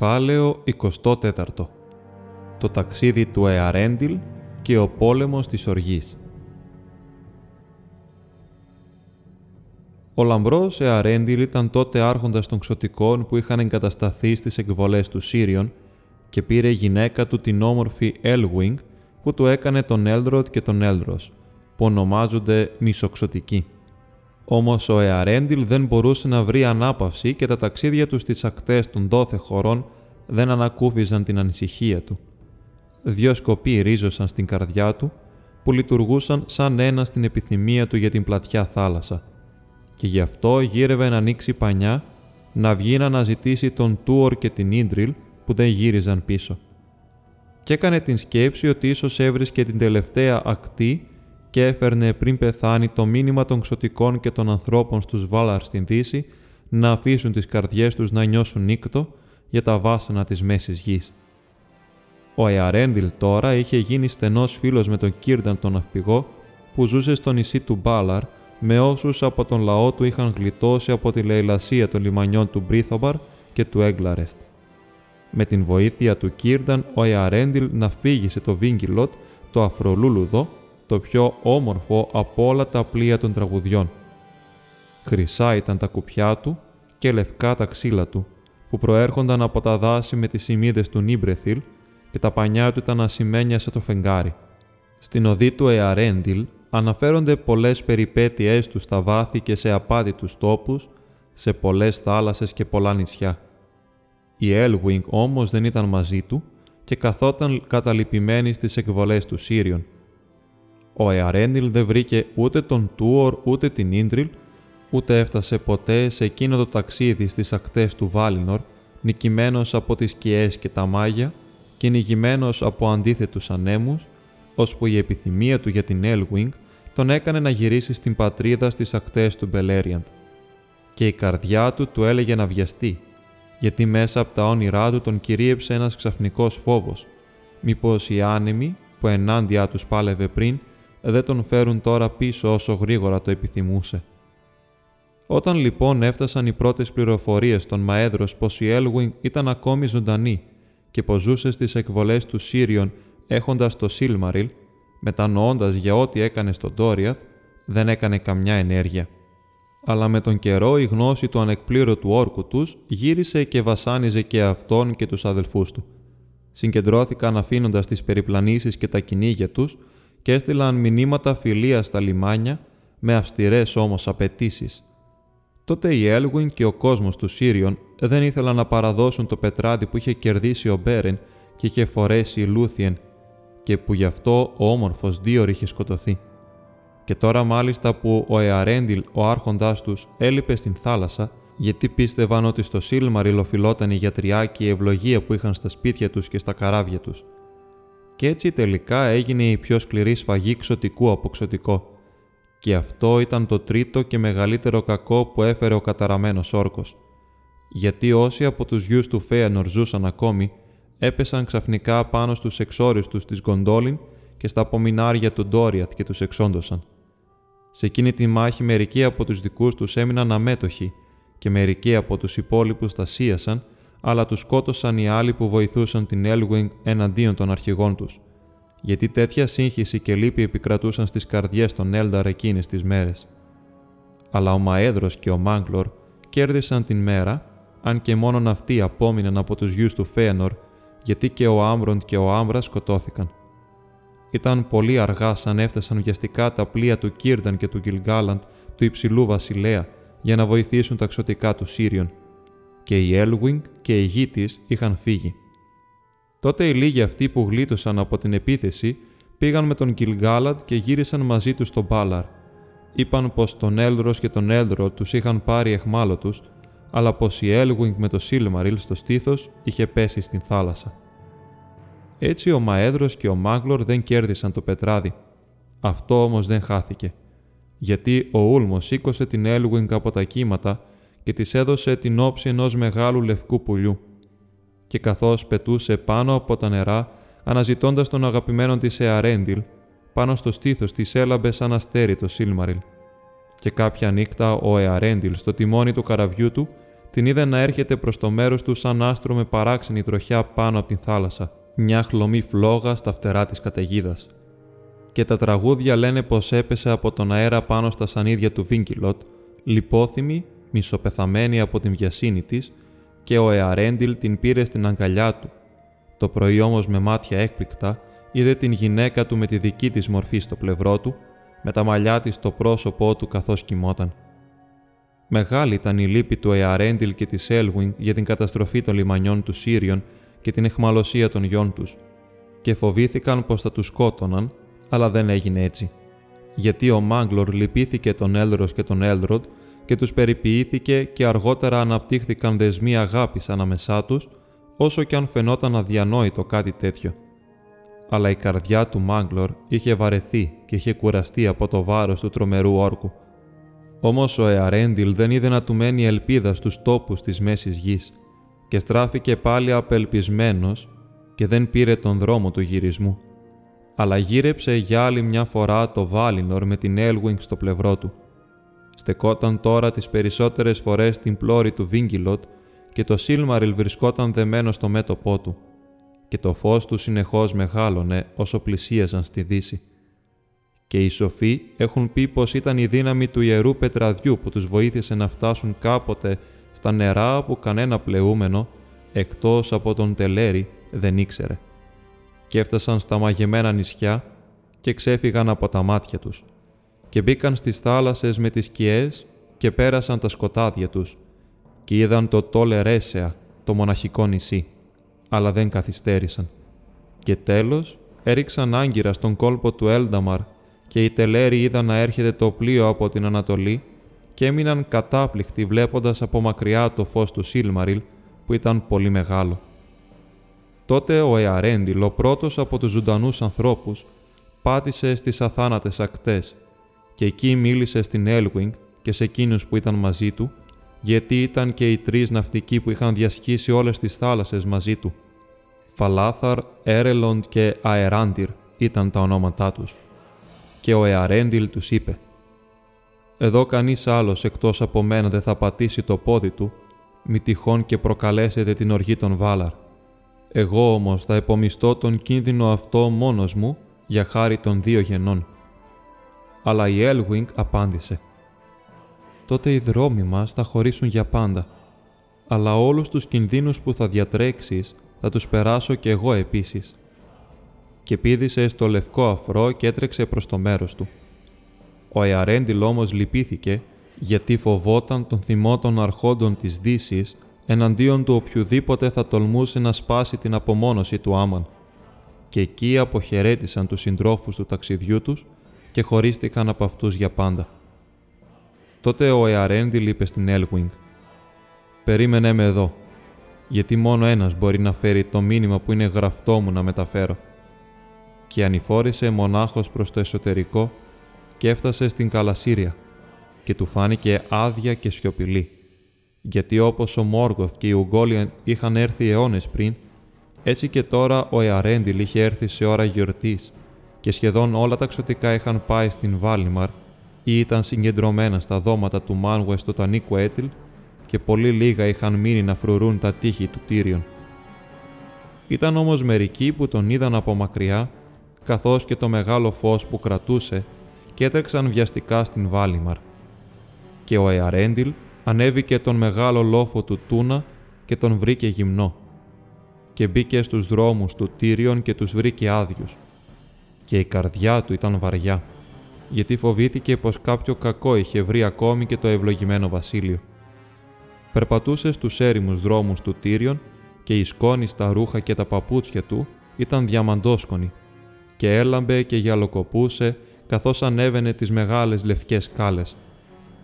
Κεφάλαιο 24 Το ταξίδι του Εαρέντιλ και ο πόλεμος της Οργής Ο λαμπρός Εαρέντιλ ήταν τότε άρχοντας των ξωτικών που είχαν εγκατασταθεί στις εκβολές του Σύριον και πήρε γυναίκα του την όμορφη Έλγουινγκ που του έκανε τον Έλδροτ και τον Έλδρος, που ονομάζονται μισοξωτικοί. Όμως ο Εαρέντιλ δεν μπορούσε να βρει ανάπαυση και τα ταξίδια του στις ακτές των δόθε χωρών δεν ανακούφιζαν την ανησυχία του. Δύο σκοποί ρίζωσαν στην καρδιά του που λειτουργούσαν σαν ένα στην επιθυμία του για την πλατιά θάλασσα και γι' αυτό γύρευε να ανοίξει πανιά να βγει να αναζητήσει τον Τούορ και την Ίντριλ που δεν γύριζαν πίσω. Και έκανε την σκέψη ότι ίσως έβρισκε την τελευταία ακτή και έφερνε πριν πεθάνει το μήνυμα των ξωτικών και των ανθρώπων στους Βάλαρ στην Δύση να αφήσουν τις καρδιές τους να νιώσουν νύκτο για τα βάσανα της Μέσης Γης. Ο Εαρέντιλ τώρα είχε γίνει στενός φίλος με τον Κίρνταν τον ναυπηγό που ζούσε στο νησί του Μπάλαρ με όσους από τον λαό του είχαν γλιτώσει από τη λαιλασία των λιμανιών του Μπρίθομπαρ και του Έγκλαρεστ. Με την βοήθεια του Κίρνταν, ο Εαρέντιλ ναυπήγησε το Βίγκυλοτ, το Αφρολούλουδο το πιο όμορφο από όλα τα πλοία των τραγουδιών. Χρυσά ήταν τα κουπιά του και λευκά τα ξύλα του, που προέρχονταν από τα δάση με τις σημείδες του Νίμπρεθιλ και τα πανιά του ήταν ασημένια σε το φεγγάρι. Στην οδή του Εαρέντιλ αναφέρονται πολλές περιπέτειές τους στα βάθη και σε απάτητους τόπους, σε πολλές θάλασσες και πολλά νησιά. Η Έλγουινγκ όμως δεν ήταν μαζί του και καθόταν καταλυπημένη στις εκβολές του Σύριον, ο Εαρέντιλ δεν βρήκε ούτε τον Τούορ ούτε την Ίντριλ, ούτε έφτασε ποτέ σε εκείνο το ταξίδι στις ακτές του Βάλινορ, νικημένος από τις σκιές και τα μάγια, κυνηγημένος από αντίθετους ανέμους, ώσπου η επιθυμία του για την Έλγουινγκ τον έκανε να γυρίσει στην πατρίδα στις ακτές του Μπελέριαντ. Και η καρδιά του του έλεγε να βιαστεί, γιατί μέσα από τα όνειρά του τον κυρίεψε ένας ξαφνικός φόβος, μήπως οι άνεμοι που ενάντια τους πάλευε πριν δεν τον φέρουν τώρα πίσω όσο γρήγορα το επιθυμούσε. Όταν λοιπόν έφτασαν οι πρώτες πληροφορίες των Μαέδρος πως η Έλγουινγκ ήταν ακόμη ζωντανή και πως ζούσε στις εκβολές του Σύριον έχοντας το Σίλμαριλ, μετανοώντας για ό,τι έκανε στον Τόριαθ, δεν έκανε καμιά ενέργεια. Αλλά με τον καιρό η γνώση του ανεκπλήρωτου όρκου τους γύρισε και βασάνιζε και αυτόν και τους αδελφούς του. Συγκεντρώθηκαν αφήνοντας τις περιπλανήσεις και τα κυνήγια τους και έστειλαν μηνύματα φιλία στα λιμάνια με αυστηρές όμως απαιτήσεις. Τότε η Έλγουιν και ο κόσμος του Σύριον δεν ήθελαν να παραδώσουν το πετράδι που είχε κερδίσει ο Μπέρεν και είχε φορέσει η Λούθιεν και που γι' αυτό ο όμορφος Δίωρ είχε σκοτωθεί. Και τώρα μάλιστα που ο Εαρέντιλ, ο άρχοντάς τους, έλειπε στην θάλασσα, γιατί πίστευαν ότι στο Σίλμαριλ οφειλόταν η γιατριά και η ευλογία που είχαν στα σπίτια τους και στα καράβια τους και έτσι τελικά έγινε η πιο σκληρή σφαγή ξωτικού από ξωτικό. Και αυτό ήταν το τρίτο και μεγαλύτερο κακό που έφερε ο καταραμένος όρκος. Γιατί όσοι από τους γιους του Φέανορ ζούσαν ακόμη, έπεσαν ξαφνικά πάνω στους εξόριστους της Γκοντόλιν και στα απομεινάρια του Ντόριαθ και τους εξόντωσαν. Σε εκείνη τη μάχη μερικοί από τους δικούς τους έμειναν αμέτωχοι και μερικοί από τους υπόλοιπους τα σύασαν αλλά τους σκότωσαν οι άλλοι που βοηθούσαν την Έλγουινγκ εναντίον των αρχηγών τους, γιατί τέτοια σύγχυση και λύπη επικρατούσαν στις καρδιές των Έλνταρ εκείνες τις μέρες. Αλλά ο Μαέδρος και ο Μάγκλορ κέρδισαν την μέρα, αν και μόνον αυτοί απόμειναν από τους γιους του Φέανορ, γιατί και ο Άμροντ και ο Άμβρα σκοτώθηκαν. Ήταν πολύ αργά σαν έφτασαν βιαστικά τα πλοία του Κίρνταν και του Γκυλγκάλαντ του υψηλού βασιλέα για να βοηθήσουν τα ξωτικά του Σύριον και η Έλουινγκ και η γη τη είχαν φύγει. Τότε οι λίγοι αυτοί που γλίτωσαν από την επίθεση πήγαν με τον Κιλγκάλαντ και γύρισαν μαζί τους στον Μπάλαρ. Είπαν πως τον Έλδρος και τον Έλδρο τους είχαν πάρει εχμάλωτους, αλλά πως η Έλγουινγκ με το Σίλμαριλ στο στήθος είχε πέσει στην θάλασσα. Έτσι ο Μαέδρος και ο Μάγκλορ δεν κέρδισαν το πετράδι. Αυτό όμως δεν χάθηκε, γιατί ο Ούλμος σήκωσε την Έλγουινγκ από τα κύματα και της έδωσε την όψη ενός μεγάλου λευκού πουλιού. Και καθώς πετούσε πάνω από τα νερά, αναζητώντας τον αγαπημένο της Εαρέντιλ, πάνω στο στήθος της έλαμπε σαν αστέρι το Σίλμαριλ. Και κάποια νύχτα ο Εαρέντιλ στο τιμόνι του καραβιού του την είδε να έρχεται προς το μέρος του σαν άστρο με παράξενη τροχιά πάνω από την θάλασσα, μια χλωμή φλόγα στα φτερά της καταιγίδας. Και τα τραγούδια λένε πως έπεσε από τον αέρα πάνω στα σανίδια του Βίνκιλοτ, λιπόθυμη, μισοπεθαμένη από την βιασύνη της, και ο Εαρέντιλ την πήρε στην αγκαλιά του. Το πρωί όμως με μάτια έκπληκτα είδε την γυναίκα του με τη δική της μορφή στο πλευρό του, με τα μαλλιά της στο πρόσωπό του καθώς κοιμόταν. Μεγάλη ήταν η λύπη του Εαρέντιλ και της Έλγουιν για την καταστροφή των λιμανιών του Σύριον και την εχμαλωσία των γιών τους και φοβήθηκαν πως θα τους σκότωναν, αλλά δεν έγινε έτσι. Γιατί ο Μάγκλορ λυπήθηκε τον Έλδρος και τον Έλδροντ και τους περιποιήθηκε και αργότερα αναπτύχθηκαν δεσμοί αγάπης ανάμεσά τους, όσο και αν φαινόταν αδιανόητο κάτι τέτοιο. Αλλά η καρδιά του Μάγκλορ είχε βαρεθεί και είχε κουραστεί από το βάρος του τρομερού όρκου. Όμως ο Εαρέντιλ δεν είδε να του μένει ελπίδα στους τόπους της Μέσης Γης και στράφηκε πάλι απελπισμένος και δεν πήρε τον δρόμο του γυρισμού, αλλά γύρεψε για άλλη μια φορά το Βάλινορ με την Έλγουινγκ στο πλευρό του. Στεκόταν τώρα τις περισσότερες φορές στην πλώρη του Βίγγιλοτ και το Σίλμαριλ βρισκόταν δεμένο στο μέτωπό του και το φως του συνεχώς μεγάλωνε όσο πλησίαζαν στη δύση. Και οι σοφοί έχουν πει πως ήταν η δύναμη του Ιερού Πετραδιού που τους βοήθησε να φτάσουν κάποτε στα νερά που κανένα πλεούμενο, εκτός από τον τελέρι, δεν ήξερε. Και έφτασαν στα μαγεμένα νησιά και ξέφυγαν από τα μάτια τους και μπήκαν στις θάλασσες με τις σκιές και πέρασαν τα σκοτάδια τους και είδαν το Τόλε Ρέσεα, το μοναχικό νησί, αλλά δεν καθυστέρησαν. Και τέλος έριξαν άγκυρα στον κόλπο του Έλνταμαρ και οι τελέροι είδαν να έρχεται το πλοίο από την Ανατολή και έμειναν κατάπληκτοι βλέποντας από μακριά το φως του Σίλμαριλ που ήταν πολύ μεγάλο. Τότε ο Εαρέντιλ, ο πρώτος από τους ζωντανούς ανθρώπους, πάτησε στις αθάνατες ακτές και εκεί μίλησε στην Έλγουινγκ και σε εκείνους που ήταν μαζί του, γιατί ήταν και οι τρεις ναυτικοί που είχαν διασχίσει όλες τις θάλασσες μαζί του. Φαλάθαρ, Έρελοντ και Αεράντιρ ήταν τα ονόματά τους. Και ο Εαρέντιλ τους είπε εδώ κανείς άλλος εκτός από μένα δεν θα πατήσει το πόδι του, μη τυχόν και προκαλέσετε την οργή των Βάλαρ. Εγώ όμως θα επομιστώ τον κίνδυνο αυτό μόνος μου για χάρη των δύο γενών. Αλλά η Έλγουινγκ απάντησε. Τότε οι δρόμοι μας θα χωρίσουν για πάντα, αλλά όλους τους κινδύνους που θα διατρέξεις θα τους περάσω κι εγώ επίσης. Και πήδησε στο λευκό αφρό και έτρεξε προς το μέρος του. Ο Εαρέντιλ όμως λυπήθηκε γιατί φοβόταν τον θυμό των αρχόντων της δύσης εναντίον του οποιοδήποτε θα τολμούσε να σπάσει την απομόνωση του Άμαν. Και εκεί αποχαιρέτησαν τους συντρόφους του ταξιδιού τους και χωρίστηκαν από αυτούς για πάντα. Τότε ο Εαρέντιλ είπε στην Έλγουινγκ «Περίμενε με εδώ, γιατί μόνο ένας μπορεί να φέρει το μήνυμα που είναι γραφτό μου να μεταφέρω». Και ανηφόρησε μονάχος προς το εσωτερικό και έφτασε στην Καλασύρια και του φάνηκε άδεια και σιωπηλή. Γιατί όπως ο Μόργοθ και οι Ουγγόλιαν είχαν έρθει αιώνες πριν, έτσι και τώρα ο Εαρέντιλ είχε έρθει σε ώρα γιορτής και σχεδόν όλα τα ξωτικά είχαν πάει στην Βάλιμαρ ή ήταν συγκεντρωμένα στα δώματα του Μάνουε στο Τανίκου Έτιλ και πολύ λίγα είχαν μείνει να φρουρούν τα τείχη του Τύριον. Ήταν όμως μερικοί που τον είδαν από μακριά, καθώς και το μεγάλο φως που κρατούσε και έτρεξαν βιαστικά στην Βάλιμαρ. Και ο Εαρέντιλ ανέβηκε τον μεγάλο λόφο του Τούνα και τον βρήκε γυμνό. Και μπήκε στους δρόμους του Τύριον και τους βρήκε άδειους. Και η καρδιά του ήταν βαριά, γιατί φοβήθηκε πως κάποιο κακό είχε βρει ακόμη και το ευλογημένο βασίλειο. Περπατούσε στους έρημους δρόμους του Τύριον και η σκόνη στα ρούχα και τα παπούτσια του ήταν διαμαντόσκονη και έλαμπε και γυαλοκοπούσε καθώς ανέβαινε τις μεγάλες λευκές σκάλες.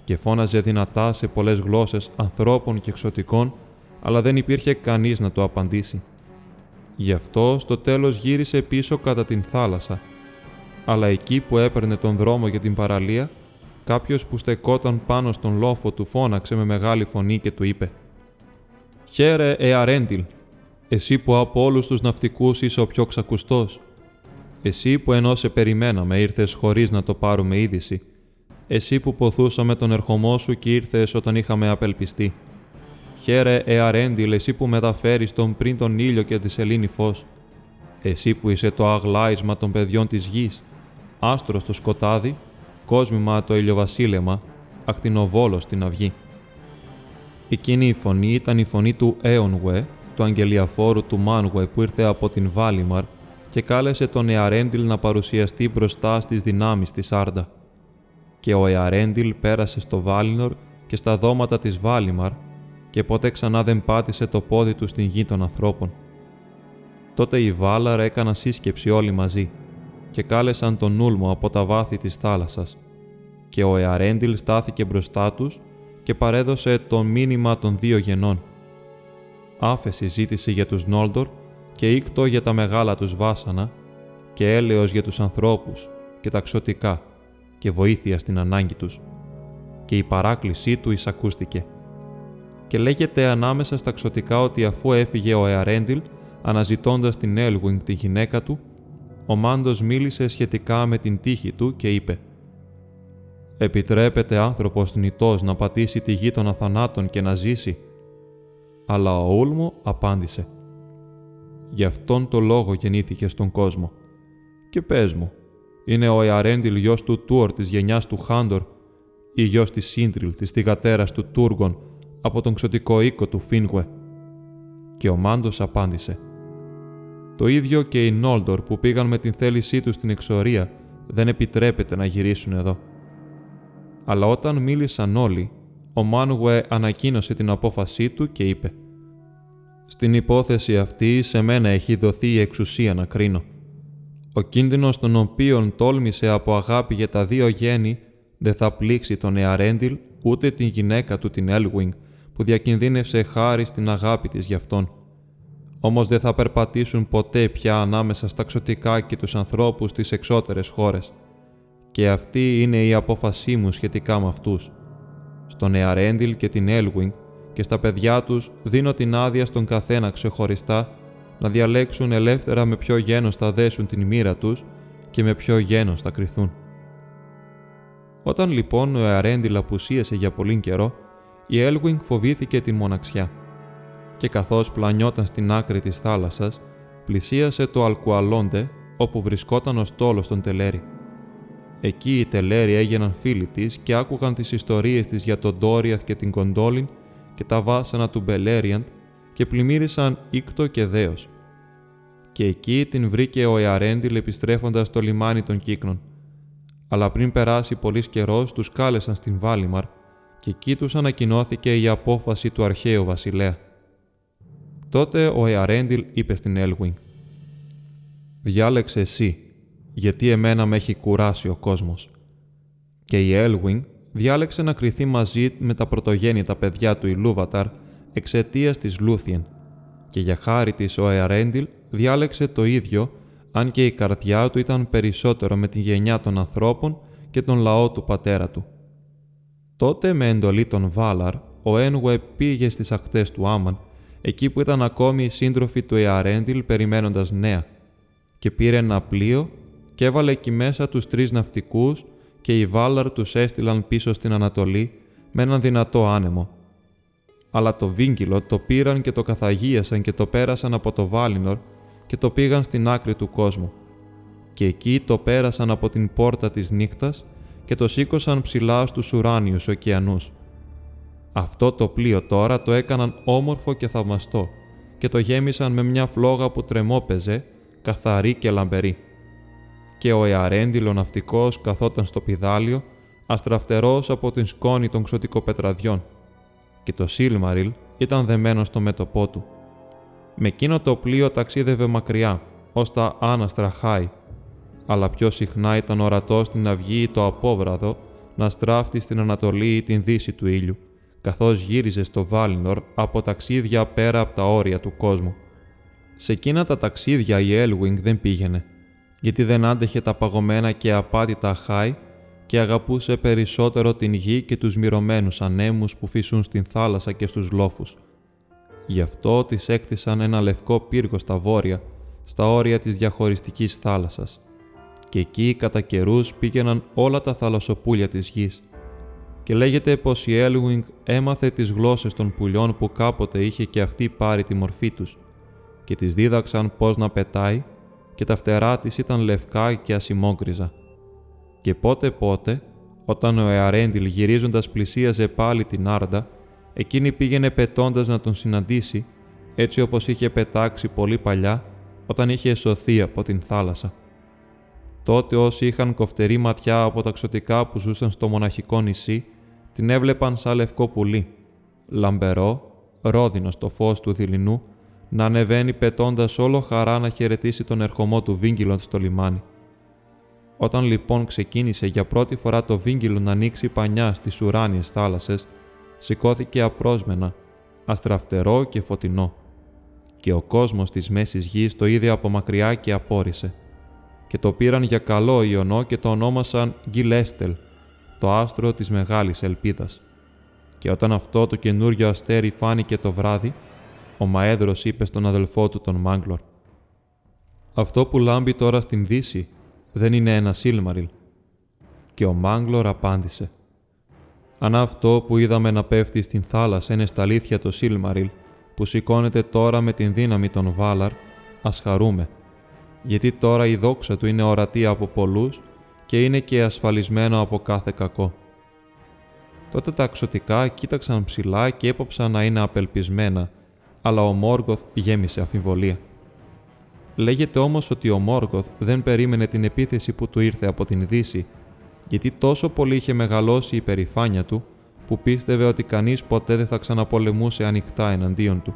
και φώναζε δυνατά σε πολλές γλώσσες ανθρώπων και εξωτικών, αλλά δεν υπήρχε κανείς να το απαντήσει. Γι' αυτό στο τέλος γύρισε πίσω κατά την θάλασσα, αλλά εκεί που έπαιρνε τον δρόμο για την παραλία, κάποιος που στεκόταν πάνω στον λόφο του φώναξε με μεγάλη φωνή και του είπε «Χαίρε, Εαρέντιλ, εσύ που από όλους τους ναυτικούς είσαι ο πιο ξακουστός. Εσύ που ενώ σε περιμέναμε ήρθες χωρίς να το πάρουμε είδηση. Εσύ που ποθούσαμε τον ερχομό σου και ήρθες όταν είχαμε απελπιστεί. Χαίρε, Εαρέντιλ, εσύ που μεταφέρεις τον πριν τον ήλιο και τη σελήνη φως. Εσύ που είσαι το αγλάισμα των παιδιών της γης, άστρο στο σκοτάδι, κόσμημα το ηλιοβασίλεμα, ακτινοβόλος στην αυγή. Εκείνη η φωνή ήταν η φωνή του Έονουε, του αγγελιαφόρου του Μάνουε που ήρθε από την Βάλιμαρ και κάλεσε τον Εαρέντιλ να παρουσιαστεί μπροστά στις δυνάμεις της Άρντα. Και ο Εαρέντιλ πέρασε στο Βάλινορ και στα δώματα της Βάλιμαρ και ποτέ ξανά δεν πάτησε το πόδι του στην γη των ανθρώπων. Τότε οι Βάλαρ έκαναν σύσκεψη όλοι μαζί και κάλεσαν τον Ούλμο από τα βάθη της θάλασσας και ο Εαρέντιλ στάθηκε μπροστά τους και παρέδωσε το μήνυμα των δύο γενών. Άφεση ζήτησε για τους Νόλντορ και ήκτο για τα μεγάλα τους βάσανα και έλεος για τους ανθρώπους και τα ξωτικά και βοήθεια στην ανάγκη τους. Και η παράκλησή του εισακούστηκε. Και λέγεται ανάμεσα στα ξωτικά ότι αφού έφυγε ο Εαρέντιλ, αναζητώντας την Έλγουινγκ τη γυναίκα του, ο Μάντος μίλησε σχετικά με την τύχη του και είπε «Επιτρέπεται άνθρωπος νητός να πατήσει τη γη των αθανάτων και να ζήσει» αλλά ο Ούλμο απάντησε «Γι' αυτόν το λόγο γεννήθηκε στον κόσμο. Και πες μου, είναι ο Εαρέντιλ γιος του Τούορ της γενιάς του Χάντορ ή γιος της Σύντριλ της θυγατέρας του Τούργον από τον ξωτικό οίκο του Φίνγουε». Και ο Μάντος απάντησε «Το ίδιο και οι Νόλντορ που πήγαν με την θέλησή τους στην εξορία δεν επιτρέπεται να γυρίσουν εδώ». Αλλά όταν μίλησαν όλοι, ο Μάνουε ανακοίνωσε την απόφασή του και είπε «Στην υπόθεση αυτή σε μένα έχει δοθεί η εξουσία να κρίνω. Ο κίνδυνος τον οποίον τόλμησε από αγάπη για τα δύο γέννη δεν θα πλήξει τον Εαρέντιλ ούτε την γυναίκα του την Έλγουινγκ που διακινδύνευσε χάρη στην αγάπη της γι' αυτόν. Όμως δεν θα περπατήσουν ποτέ πια ανάμεσα στα ξωτικά και τους ανθρώπους στις εξώτερες χώρες. Και αυτή είναι η απόφασή μου σχετικά με αυτούς στον Εαρέντιλ και την Έλγουινγκ και στα παιδιά τους δίνω την άδεια στον καθένα ξεχωριστά να διαλέξουν ελεύθερα με ποιο γένος θα δέσουν την μοίρα τους και με ποιο γένος θα κρυθούν. Όταν λοιπόν ο Εαρέντιλ απουσίασε για πολύ καιρό, η Έλγουινγκ φοβήθηκε την μοναξιά και καθώς πλανιόταν στην άκρη της θάλασσας, πλησίασε το Αλκουαλόντε όπου βρισκόταν ο στόλος των Τελέρι. Εκεί οι τελέροι έγιναν φίλοι της και άκουγαν τις ιστορίες της για τον Ντόριαθ και την Κοντόλιν και τα βάσανα του Μπελέριαντ και πλημμύρισαν ήκτο και δέος. Και εκεί την βρήκε ο Εαρέντιλ επιστρέφοντας στο λιμάνι των Κύκνων. Αλλά πριν περάσει πολύς καιρός, τους κάλεσαν στην Βάλιμαρ και εκεί τους ανακοινώθηκε η απόφαση του αρχαίου βασιλέα. Τότε ο Εαρέντιλ είπε στην Έλγουινγκ «Διάλεξε εσύ γιατί εμένα με έχει κουράσει ο κόσμος. Και η Έλγουινγκ διάλεξε να κριθεί μαζί με τα πρωτογέννητα παιδιά του Ιλούβαταρ εξαιτίας της Λούθιεν και για χάρη της ο Εαρέντιλ διάλεξε το ίδιο αν και η καρδιά του ήταν περισσότερο με την γενιά των ανθρώπων και τον λαό του πατέρα του. Τότε με εντολή των Βάλαρ, ο Ένουε πήγε στις ακτές του Άμαν, εκεί που ήταν ακόμη οι σύντροφοι του Εαρέντιλ περιμένοντας νέα, και πήρε ένα πλοίο και έβαλε εκεί μέσα τους τρεις ναυτικούς και οι Βάλαρ τους έστειλαν πίσω στην Ανατολή με έναν δυνατό άνεμο. Αλλά το Βίγγυλο το πήραν και το καθαγίασαν και το πέρασαν από το Βάλινορ και το πήγαν στην άκρη του κόσμου. Και εκεί το πέρασαν από την πόρτα της νύχτας και το σήκωσαν ψηλά στους ουράνιους ωκεανούς. Αυτό το πλοίο τώρα το έκαναν όμορφο και θαυμαστό και το γέμισαν με μια φλόγα που τρεμόπαιζε, καθαρή και λαμπερή. Και ο εαρέντιλο ναυτικός καθόταν στο πιδάλιο, αστραφτερός από την σκόνη των ξωτικοπετραδιών, και το Σίλμαριλ ήταν δεμένος στο μέτωπό του. Με εκείνο το πλοίο ταξίδευε μακριά, ως τα Άναστρα Χάι, αλλά πιο συχνά ήταν ορατός στην αυγή το απόβραδο να στράφτει στην Ανατολή ή την Δύση του ήλιου, καθώς γύριζε στο Βάλινορ από ταξίδια πέρα από τα όρια του κόσμου. Σε εκείνα τα ταξίδια η Έλουινγκ δεν πήγαινε, γιατί δεν άντεχε τα παγωμένα και απάτητα χάη και αγαπούσε περισσότερο την γη και τους μυρωμένους ανέμους που φύσουν στην θάλασσα και στους λόφους. Γι' αυτό της έκτισαν ένα λευκό πύργο στα βόρεια, στα όρια της διαχωριστικής θάλασσας. Και εκεί κατά καιρούς πήγαιναν όλα τα θαλασσοπούλια της γης. Και λέγεται πως η Έλουινγκ έμαθε τις γλώσσες των πουλιών που κάποτε είχε και αυτή πάρει τη μορφή τους και της δίδαξαν πώς να πετάει και τα φτερά της ήταν λευκά και ασημόγκριζα. Και πότε πότε, όταν ο Εαρέντιλ γυρίζοντας πλησίαζε πάλι την Άρντα, εκείνη πήγαινε πετώντας να τον συναντήσει, έτσι όπως είχε πετάξει πολύ παλιά, όταν είχε εσωθεί από την θάλασσα. Τότε όσοι είχαν κοφτερή ματιά από τα ξωτικά που ζούσαν στο μοναχικό νησί, την έβλεπαν σαν λευκό πουλί, λαμπερό, ρόδινο στο φως του δειλινού, να ανεβαίνει πετώντας όλο χαρά να χαιρετήσει τον ερχομό του Βίγγυλον στο λιμάνι. Όταν λοιπόν ξεκίνησε για πρώτη φορά το Βίγγυλο να ανοίξει πανιά στις ουράνιες θάλασσες, σηκώθηκε απρόσμενα, αστραφτερό και φωτεινό. Και ο κόσμος της μέσης γης το είδε από μακριά και απόρρισε. Και το πήραν για καλό ιονό και το ονόμασαν Γκυλέστελ, το άστρο της μεγάλης ελπίδας. Και όταν αυτό το καινούριο αστέρι φάνηκε το βράδυ, ο Μαέδρος είπε στον αδελφό του τον Μάγκλορ. «Αυτό που λάμπει τώρα στην Δύση δεν είναι ένα Σίλμαριλ». Και ο Μάγκλορ απάντησε. «Αν αυτό που είδαμε να πέφτει στην θάλασσα είναι στα αλήθεια το Σίλμαριλ, που σηκώνεται τώρα με την δύναμη των Βάλαρ, ας χαρούμε, γιατί τώρα η δόξα του είναι ορατή από πολλούς και είναι και ασφαλισμένο από κάθε κακό. Τότε τα αξωτικά κοίταξαν ψηλά και έπαψαν να είναι απελπισμένα αλλά ο Μόργκοθ γέμισε αφιβολία. Λέγεται όμως ότι ο Μόργκοθ δεν περίμενε την επίθεση που του ήρθε από την Δύση, γιατί τόσο πολύ είχε μεγαλώσει η περηφάνεια του, που πίστευε ότι κανείς ποτέ δεν θα ξαναπολεμούσε ανοιχτά εναντίον του.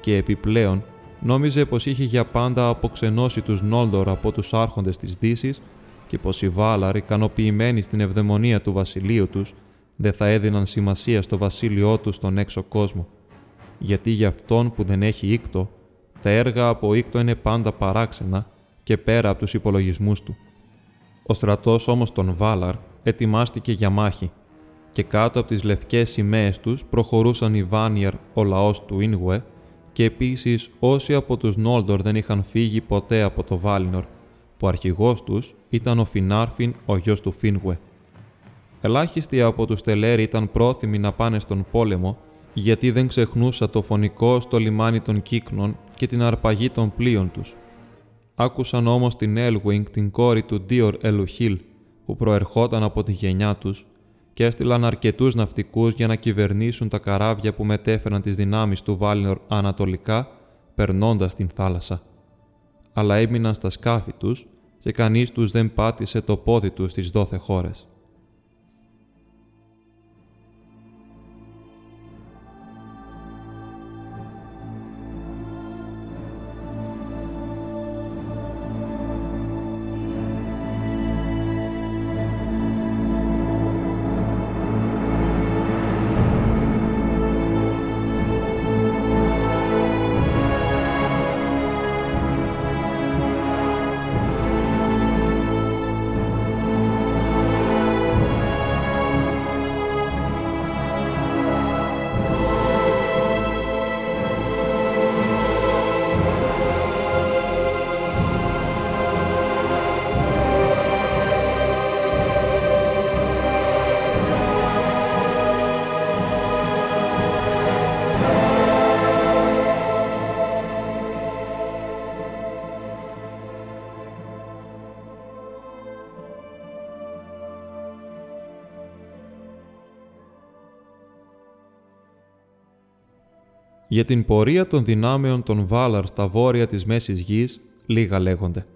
Και επιπλέον, νόμιζε πως είχε για πάντα αποξενώσει τους Νόλντορ από τους άρχοντες της Δύσης και πως οι Βάλαρ, ικανοποιημένοι στην ευδαιμονία του βασιλείου τους, δεν θα έδιναν σημασία στο βασίλειό τους στον έξω κόσμο γιατί για αυτόν που δεν έχει ήκτο, τα έργα από ήκτο είναι πάντα παράξενα και πέρα από τους υπολογισμούς του. Ο στρατός όμως των Βάλαρ ετοιμάστηκε για μάχη και κάτω από τις λευκές σημαίες τους προχωρούσαν οι Βάνιερ, ο λαός του Ίνγουε, και επίσης όσοι από τους Νόλντορ δεν είχαν φύγει ποτέ από το Βάλινορ, που αρχηγός τους ήταν ο Φινάρφιν, ο γιος του Φίνγουε. Ελάχιστοι από τους Τελέρι ήταν πρόθυμοι να πάνε στον πόλεμο γιατί δεν ξεχνούσα το φωνικό στο λιμάνι των κύκνων και την αρπαγή των πλοίων τους. Άκουσαν όμως την Έλουινγκ, την κόρη του Ντίορ Ελουχίλ, που προερχόταν από τη γενιά τους και έστειλαν αρκετούς ναυτικούς για να κυβερνήσουν τα καράβια που μετέφεραν τις δυνάμεις του Βάλινορ ανατολικά, περνώντας την θάλασσα. Αλλά έμειναν στα σκάφη τους και κανείς τους δεν πάτησε το πόδι τους στις δόθε χώρες. Για την πορεία των δυνάμεων των Βάλαρ στα βόρεια της Μέσης Γης, λίγα λέγονται.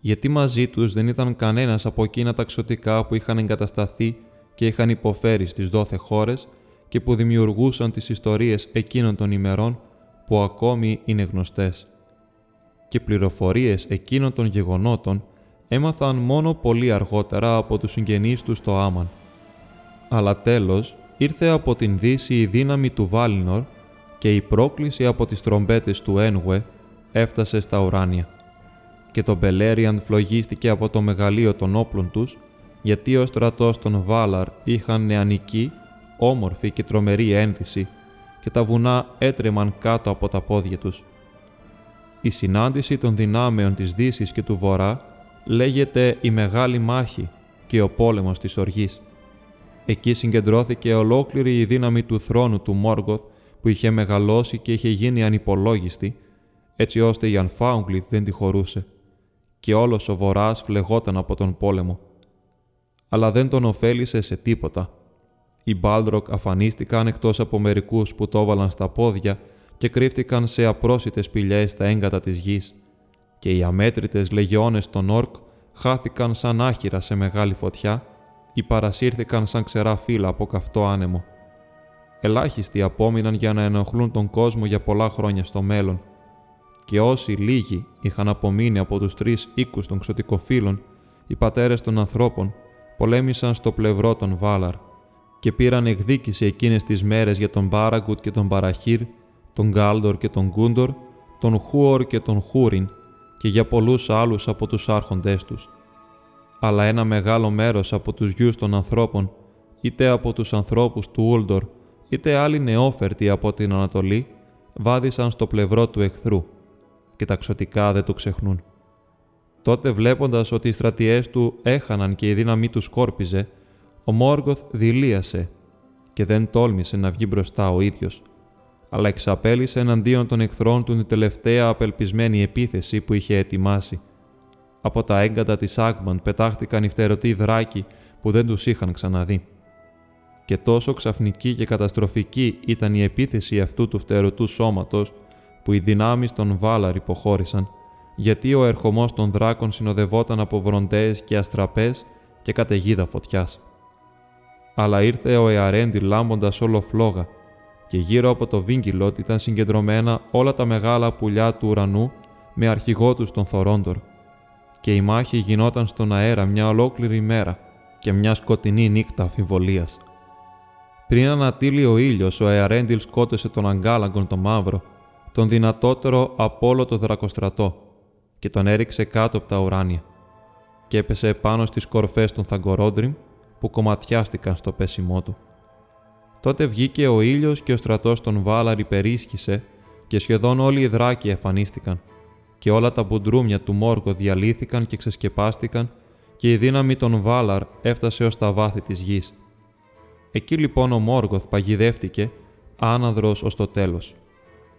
Γιατί μαζί τους δεν ήταν κανένας από εκείνα τα ξωτικά που είχαν εγκατασταθεί και είχαν υποφέρει στις δόθε χώρες και που δημιουργούσαν τις ιστορίες εκείνων των ημερών που ακόμη είναι γνωστές. Και πληροφορίες εκείνων των γεγονότων έμαθαν μόνο πολύ αργότερα από τους συγγενείς τους στο Άμαν. Αλλά τέλος ήρθε από την Δύση η δύναμη του Βάλινορ και η πρόκληση από τις τρομπέτες του Ένουε έφτασε στα ουράνια. Και το Μπελέριαν φλογίστηκε από το μεγαλείο των όπλων τους, γιατί ο στρατός των Βάλαρ είχαν νεανική, όμορφη και τρομερή ένδυση και τα βουνά έτρεμαν κάτω από τα πόδια τους. Η συνάντηση των δυνάμεων της Δύσης και του Βορρά λέγεται η Μεγάλη Μάχη και ο πόλεμος της Οργής. Εκεί συγκεντρώθηκε ολόκληρη η δύναμη του θρόνου του Μόργοθ που είχε μεγαλώσει και είχε γίνει ανυπολόγιστη, έτσι ώστε η Ανφάουγκλιθ δεν τη χωρούσε και όλος ο Βορράς φλεγόταν από τον πόλεμο. Αλλά δεν τον ωφέλησε σε τίποτα. Οι Μπάλδροκ αφανίστηκαν εκτός από μερικούς που το έβαλαν στα πόδια και κρύφτηκαν σε απρόσιτες σπηλιές στα έγκατα της γης και οι αμέτρητες λεγιώνες των Όρκ χάθηκαν σαν άχυρα σε μεγάλη φωτιά ή παρασύρθηκαν σαν ξερά φύλλα από καυτό άνεμο. Ελάχιστοι απόμειναν για να ενοχλούν τον κόσμο για πολλά χρόνια στο μέλλον και όσοι λίγοι είχαν απομείνει από τους τρεις οίκους των ξωτικοφύλων, οι πατέρες των ανθρώπων πολέμησαν στο πλευρό των Βάλαρ και πήραν εκδίκηση εκείνες τις μέρες για τον Μπάραγκουτ και τον Παραχύρ, τον Γκάλντορ και τον Γκούντορ, τον Χούορ και τον Χούριν και για πολλούς άλλους από τους άρχοντές τους. Αλλά ένα μεγάλο μέρος από τους γιους των ανθρώπων, είτε από τους ανθρώπους του Ούλντορ, είτε άλλοι νεόφερτοι από την Ανατολή, βάδισαν στο πλευρό του εχθρού και τα ξωτικά δεν το ξεχνούν. Τότε βλέποντας ότι οι στρατιές του έχαναν και η δύναμή τους σκόρπιζε, ο Μόργοθ δηλίασε και δεν τόλμησε να βγει μπροστά ο ίδιος, αλλά εξαπέλυσε εναντίον των εχθρών του την τελευταία απελπισμένη επίθεση που είχε ετοιμάσει. Από τα έγκατα της Άγμαν πετάχτηκαν οι φτερωτοί δράκοι που δεν τους είχαν ξαναδεί. Και τόσο ξαφνική και καταστροφική ήταν η επίθεση αυτού του φτερωτού σώματος, που οι δυνάμεις των Βάλαρ υποχώρησαν, γιατί ο ερχομός των δράκων συνοδευόταν από βροντές και αστραπές και καταιγίδα φωτιάς. Αλλά ήρθε ο Εαρέντι λάμποντας όλο φλόγα και γύρω από το Βίγγυλοτ ήταν συγκεντρωμένα όλα τα μεγάλα πουλιά του ουρανού με αρχηγό τους τον Θορόντορ. Και η μάχη γινόταν στον αέρα μια ολόκληρη μέρα και μια σκοτεινή νύχτα αφιβολίας. Πριν ανατείλει ο ήλιος, ο Εαρέντιλ σκότωσε τον Αγκάλαγκον τον Μαύρο τον δυνατότερο από όλο το δρακοστρατό και τον έριξε κάτω από τα ουράνια και έπεσε πάνω στις κορφές των Θαγκορόντριμ που κομματιάστηκαν στο πέσιμό του. Τότε βγήκε ο ήλιος και ο στρατός των Βάλαρ υπερίσχυσε και σχεδόν όλοι οι δράκοι εμφανίστηκαν και όλα τα μπουντρούμια του Μόργο διαλύθηκαν και ξεσκεπάστηκαν και η δύναμη των Βάλαρ έφτασε ως τα βάθη της γης. Εκεί λοιπόν ο Μόργοθ παγιδεύτηκε, άναδρος ως το τέλος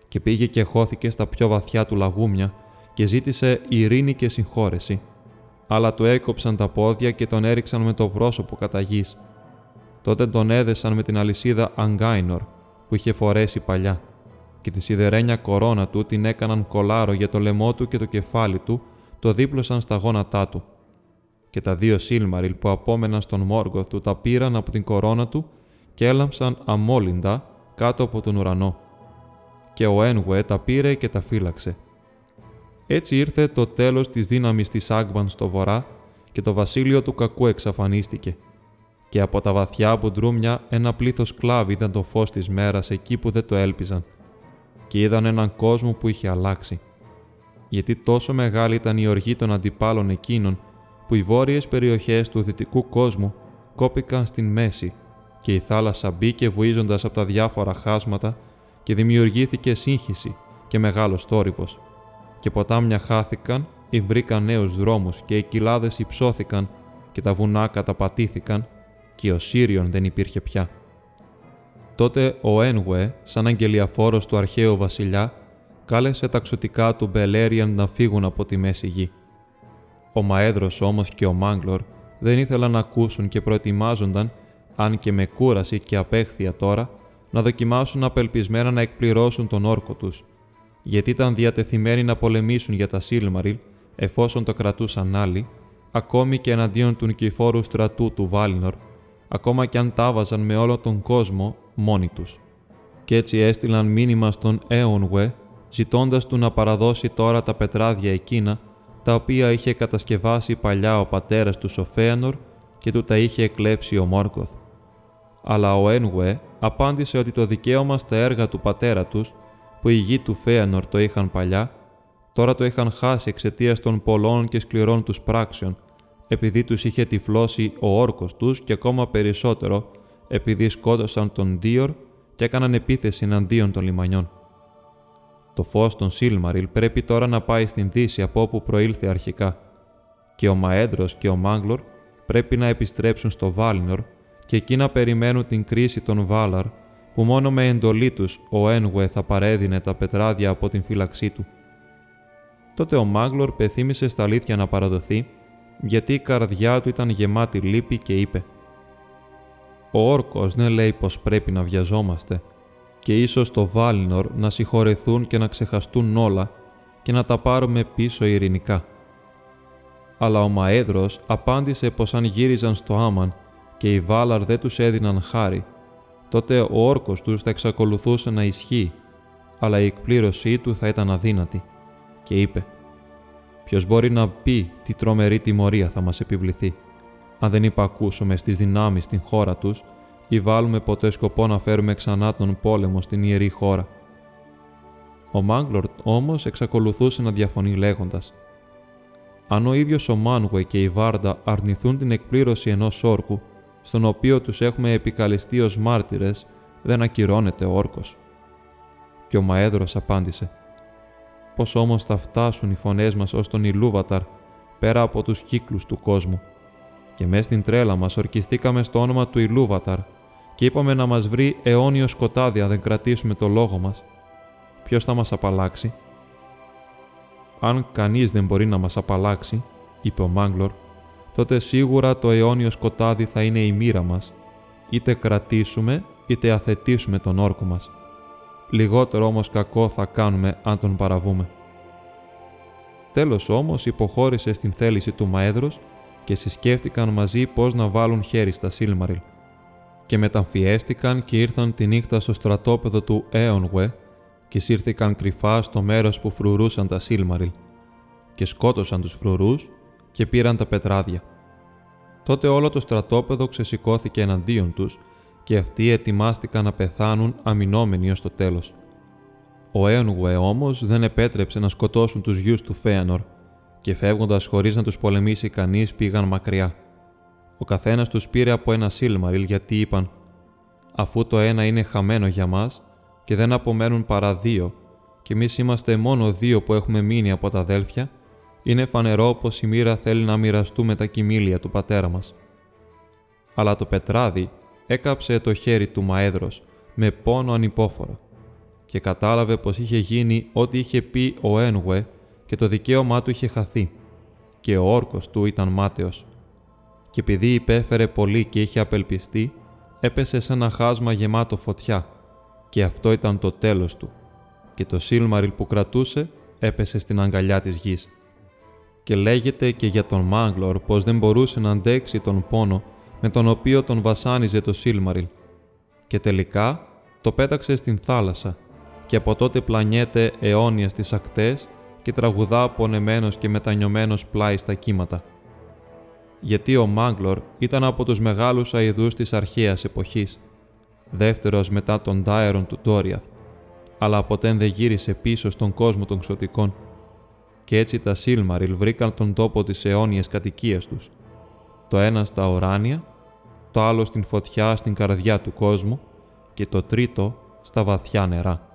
και πήγε και χώθηκε στα πιο βαθιά του λαγούμια και ζήτησε ειρήνη και συγχώρεση. Αλλά του έκοψαν τα πόδια και τον έριξαν με το πρόσωπο κατά γης. Τότε τον έδεσαν με την αλυσίδα Αγκάινορ που είχε φορέσει παλιά και τη σιδερένια κορώνα του την έκαναν κολάρο για το λαιμό του και το κεφάλι του, το δίπλωσαν στα γόνατά του. Και τα δύο Σίλμαριλ που απόμεναν στον Μόργοθ του τα πήραν από την κορώνα του και έλαμψαν αμόλυντα κάτω από τον ουρανό και ο Ένουε τα πήρε και τα φύλαξε. Έτσι ήρθε το τέλος της δύναμης της Άγβαν στο βορρά και το βασίλειο του κακού εξαφανίστηκε. Και από τα βαθιά μπουντρούμια ένα πλήθος κλάβοι είδαν το φως της μέρας εκεί που δεν το έλπιζαν και είδαν έναν κόσμο που είχε αλλάξει. Γιατί τόσο μεγάλη ήταν η οργή των αντιπάλων εκείνων που οι βόρειες περιοχές του δυτικού κόσμου κόπηκαν στην μέση και η θάλασσα μπήκε βουίζοντας από τα διάφορα χάσματα και δημιουργήθηκε σύγχυση και μεγάλος θόρυβος. Και ποτάμια χάθηκαν ή βρήκαν νέους δρόμους και οι κοιλάδες υψώθηκαν και τα βουνά καταπατήθηκαν και ο Σύριον δεν υπήρχε πια. Τότε ο Ένουε, σαν αγγελιαφόρος του αρχαίου βασιλιά, κάλεσε τα ξωτικά του Μπελέριαν να φύγουν από τη μέση γη. Ο Μαέδρος όμως και ο Μάγκλορ δεν ήθελαν να ακούσουν και προετοιμάζονταν, αν και με κούραση και απέχθεια τώρα, να δοκιμάσουν απελπισμένα να εκπληρώσουν τον όρκο τους, γιατί ήταν διατεθειμένοι να πολεμήσουν για τα Σίλμαριλ εφόσον το κρατούσαν άλλοι, ακόμη και εναντίον του νικηφόρου στρατού του Βάλινορ, ακόμα και αν τάβαζαν με όλο τον κόσμο μόνοι τους. Κι έτσι έστειλαν μήνυμα στον Έονουε, ζητώντας του να παραδώσει τώρα τα πετράδια εκείνα τα οποία είχε κατασκευάσει παλιά ο πατέρας του Σοφέανορ και του τα είχε εκλέψει ο Μόρκοθ. Αλλά ο Ένουε απάντησε ότι το δικαίωμα στα έργα του πατέρα τους, που οι γη του Φέανορ το είχαν παλιά, τώρα το είχαν χάσει εξαιτίας των πολλών και σκληρών τους πράξεων, επειδή τους είχε τυφλώσει ο όρκος τους και ακόμα περισσότερο επειδή σκότωσαν τον Δίορ και έκαναν επίθεση εναντίον των λιμανιών. Το φως των Σίλμαριλ πρέπει τώρα να πάει στην Δύση από όπου προήλθε αρχικά και ο Μαέντρος και ο Μάγκλορ πρέπει να επιστρέψουν στο Βάλινορ και εκεί να περιμένουν την κρίση των Βάλαρ που μόνο με εντολή τους ο Ένουε θα παρέδινε τα πετράδια από την φύλαξή του. Τότε ο Μάγκλορ πεθύμησε στα αλήθεια να παραδοθεί γιατί η καρδιά του ήταν γεμάτη λύπη και είπε «Ο όρκος δεν λέει πως πρέπει να βιαζόμαστε και ίσως το Βάλινορ να συγχωρεθούν και να ξεχαστούν όλα και να τα πάρουμε πίσω ειρηνικά». Αλλά ο Μαέδρος απάντησε πως αν γύριζαν στο Άμαν και οι Βάλαρ δεν τους έδιναν χάρη, τότε ο όρκος τους θα εξακολουθούσε να ισχύει, αλλά η εκπλήρωσή του θα ήταν αδύνατη. Και είπε Ποιος μπορεί να πει τι τρομερή τιμωρία θα μας επιβληθεί, αν δεν υπακούσουμε στις δυνάμεις στην χώρα τους ή βάλουμε ποτέ σκοπό να φέρουμε ξανά τον πόλεμο στην ιερή χώρα. Ο Μάγκλορτ όμως εξακολουθούσε να διαφωνεί λέγοντας: Αν ο ίδιος ο Μάνουε και η Βάρντα αρνηθούν την εκπλήρωση ενός όρκου, στον οποίο τους έχουμε επικαλεστεί ως μάρτυρες, δεν ακυρώνεται ο όρκος. Και ο Μαέδρος απάντησε: πως όμως θα φτάσουν οι φωνές μας ως τον Ιλούβαταρ, πέρα από τους κύκλους του κόσμου; Και μες στην τρέλα μας ορκιστήκαμε στο όνομα του Ιλούβαταρ και είπαμε να μας βρει αιώνιο σκοτάδι αν δεν κρατήσουμε το λόγο μας. Ποιος θα μας απαλλάξει; Αν κανείς δεν μπορεί να μας απαλλάξει, είπε ο Μάγκλορ, τότε σίγουρα το αιώνιο σκοτάδι θα είναι η μοίρα μας, είτε κρατήσουμε είτε αθετήσουμε τον όρκο μας λιγότερο όμως κακό θα κάνουμε αν τον παραβούμε. Τέλος όμως υποχώρησε στην θέληση του Μαέδρος και συσκέφτηκαν μαζί πώς να βάλουν χέρι στα Σίλμαριλ και μεταμφιέστηκαν και ήρθαν τη νύχτα στο στρατόπεδο του Έονγουε και σύρθηκαν κρυφά στο μέρος που φρουρούσαν τα Σίλμαριλ και σκότωσαν τους φρουρούς και πήραν τα πετράδια. Τότε όλο το στρατόπεδο ξεσηκώθηκε εναντίον τους και αυτοί ετοιμάστηκαν να πεθάνουν αμυνόμενοι ως το τέλος. Ο Έονγουε όμως δεν επέτρεψε να σκοτώσουν τους γιους του Φέανορ και φεύγοντας χωρίς να τους πολεμήσει κανείς πήγαν μακριά. Ο καθένας τους πήρε από ένα Σίλμαριλ γιατί είπαν «Αφού το ένα είναι χαμένο για μας και δεν απομένουν παρά δύο και εμείς είμαστε μόνο δύο που έχουμε μείνει από τα αδέλφια, είναι φανερό πως η μοίρα θέλει να μοιραστούμε τα κοιμήλια του πατέρα μας. Αλλά το πετράδι έκαψε το χέρι του Μαέδρος με πόνο ανυπόφορο και κατάλαβε πως είχε γίνει ό,τι είχε πει ο Ένουε και το δικαίωμά του είχε χαθεί και ο όρκος του ήταν μάταιος. Και επειδή υπέφερε πολύ και είχε απελπιστεί, έπεσε σε ένα χάσμα γεμάτο φωτιά και αυτό ήταν το τέλος του και το Σίλμαριλ που κρατούσε έπεσε στην αγκαλιά της γης. Και λέγεται και για τον Μάγκλορ πως δεν μπορούσε να αντέξει τον πόνο με τον οποίο τον βασάνιζε το Σίλμαριλ και τελικά το πέταξε στην θάλασσα και από τότε πλανιέται αιώνιας στις ακτές και τραγουδά πονεμένος και μετανιωμένος πλάι στα κύματα. Γιατί ο Μάγκλορ ήταν από τους μεγάλους αειδούς της αρχαίας εποχής, δεύτερος μετά τον Ντάερον του Ντόριαθ, αλλά ποτέ δεν γύρισε πίσω στον κόσμο των ξωτικών. Και έτσι τα Σίλμαριλ βρήκαν τον τόπο της αιώνιας κατοικίας τους, το ένα στα οράνια, το άλλο στην φωτιά στην καρδιά του κόσμου και το τρίτο στα βαθιά νερά.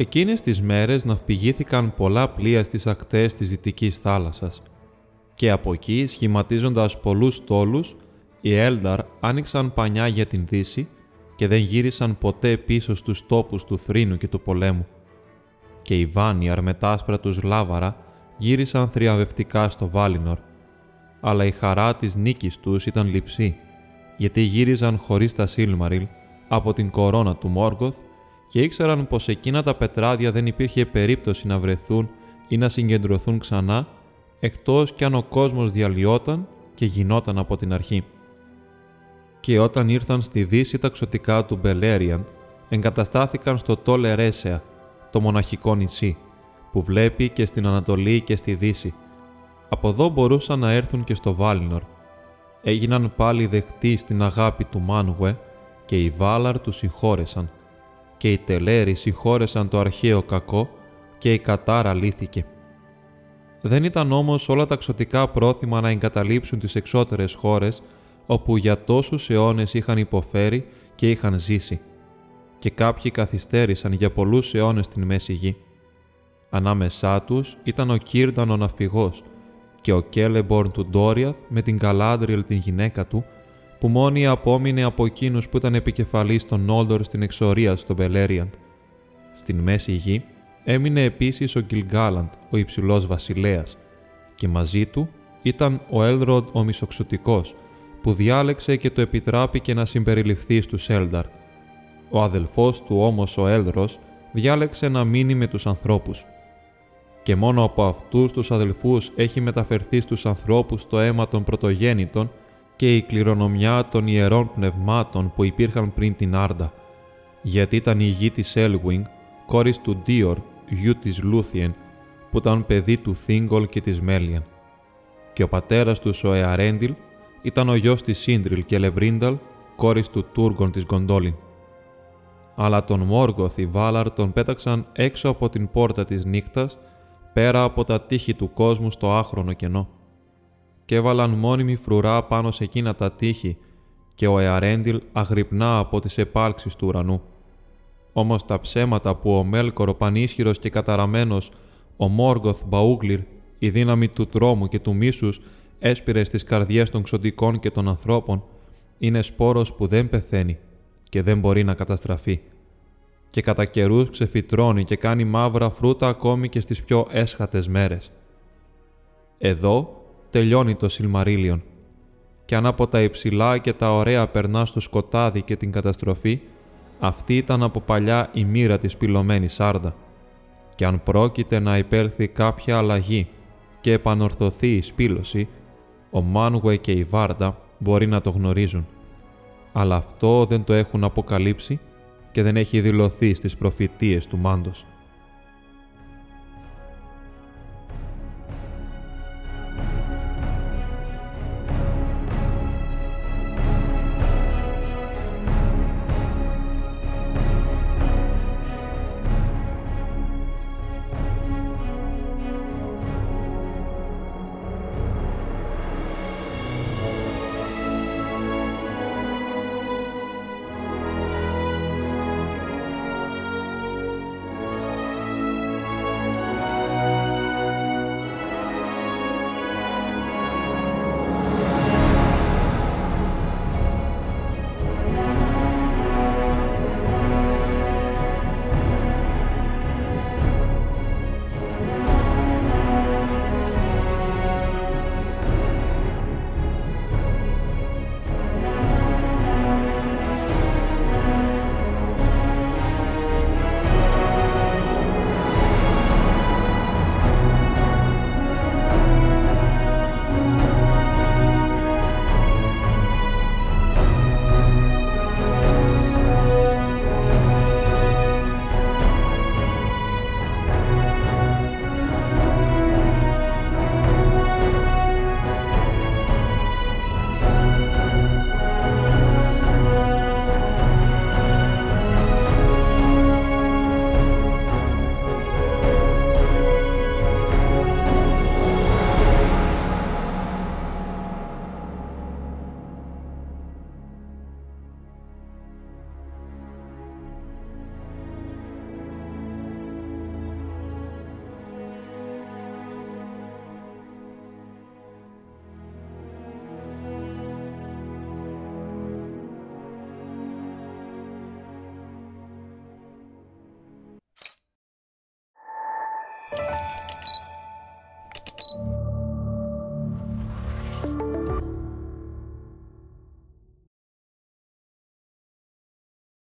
Εκείνες τις μέρες ναυπηγήθηκαν πολλά πλοία στις ακτές της Δυτικής θάλασσας και από εκεί, σχηματίζοντας πολλούς τόλους, οι Έλνταρ άνοιξαν πανιά για την Δύση και δεν γύρισαν ποτέ πίσω στους τόπους του θρήνου και του πολέμου. Και οι Βάνιαρ με τα άσπρα τους λάβαρα γύρισαν θριαμβευτικά στο Βάλινορ, αλλά η χαρά της νίκης τους ήταν λειψή, γιατί γύριζαν χωρίς τα Σίλμαριλ από την κορώνα του Μόργκοθ και ήξεραν πως εκείνα τα πετράδια δεν υπήρχε περίπτωση να βρεθούν ή να συγκεντρωθούν ξανά, εκτός κι αν ο κόσμος διαλυόταν και γινόταν από την αρχή. Και όταν ήρθαν στη δύση τα ξωτικά του Μπελέριαντ, εγκαταστάθηκαν στο Τόλε Ρέσεα, το μοναχικό νησί, που βλέπει και στην Ανατολή και στη Δύση. Από εδώ μπορούσαν να έρθουν και στο Βάλινορ. Έγιναν πάλι δεχτοί στην αγάπη του Μάνουε και οι Βάλαρ τους συγχώρεσαν. Και οι Τελέροι συγχώρεσαν το αρχαίο κακό και η Κατάρα λύθηκε. Δεν ήταν όμως όλα τα ξωτικά πρόθυμα να εγκαταλείψουν τις εξώτερες χώρες όπου για τόσους αιώνες είχαν υποφέρει και είχαν ζήσει και κάποιοι καθυστέρησαν για πολλούς αιώνες στην Μέση Γη. Ανάμεσά τους ήταν ο Κίρνταν ο ναυπηγός και ο Κέλεμπορν του Ντόριαθ με την Καλάντριελ την γυναίκα του, που μόνη απόμεινε από εκείνους που ήταν επικεφαλής των Όλντορ στην εξορία στο Μπελέριαντ. Στην Μέση Γη έμεινε επίσης ο Γκυλγκάλαντ, ο υψηλός βασιλέας, και μαζί του ήταν ο Έλροντ ο Μισοξωτικός, που διάλεξε και το επιτράπηκε να συμπεριληφθεί στους Έλνταρ. Ο αδελφός του όμως ο Έλδρος διάλεξε να μείνει με τους ανθρώπους. Και μόνο από αυτούς τους αδελφούς έχει μεταφερθεί στους ανθρώπους το αίμα των πρωτογέννητων και η κληρονομιά των ιερών πνευμάτων που υπήρχαν πριν την Άρντα, γιατί ήταν οι γιοι της Έλγουινγκ, κόρης του Ντίορ, γιου της Λούθιεν, που ήταν παιδί του Θίγκολ και της Μέλιαν. Και ο πατέρας του ο Εαρέντιλ ήταν ο γιος της Ίντριλ Κελεμπρίνταλ, κόρης του Τούργον της Γκοντόλιν αλλά τον Μόργοθ οι Βάλαρ τον πέταξαν έξω από την πόρτα της νύχτας, πέρα από τα τείχη του κόσμου στο άχρονο κενό. Και έβαλαν μόνιμη φρουρά πάνω σε εκείνα τα τείχη και ο Εαρέντιλ αγρυπνά από τις επάλξεις του ουρανού. Όμως τα ψέματα που ο Μέλκορο πανίσχυρος και καταραμένος, ο Μόργοθ Μπαούγκλιρ, η δύναμη του τρόμου και του μίσους, έσπηρε στις καρδιές των ξωτικών και των ανθρώπων, είναι σπόρος που δεν πεθαίνει και δεν μπορεί να καταστραφεί. Και κατά καιρούς ξεφυτρώνει και κάνει μαύρα φρούτα ακόμη και στις πιο έσχατες μέρες. Εδώ τελειώνει το Σιλμαρίλιον. Και αν από τα υψηλά και τα ωραία περνά στο σκοτάδι και την καταστροφή, αυτή ήταν από παλιά η μοίρα της πυλωμένης Σάρδα. Και αν πρόκειται να υπέλθει κάποια αλλαγή και επανορθωθεί η σπήλωση, ο Μάνουε και η Βάρντα μπορεί να το γνωρίζουν αλλά αυτό δεν το έχουν αποκαλύψει και δεν έχει δηλωθεί στις προφητείες του Μάντος.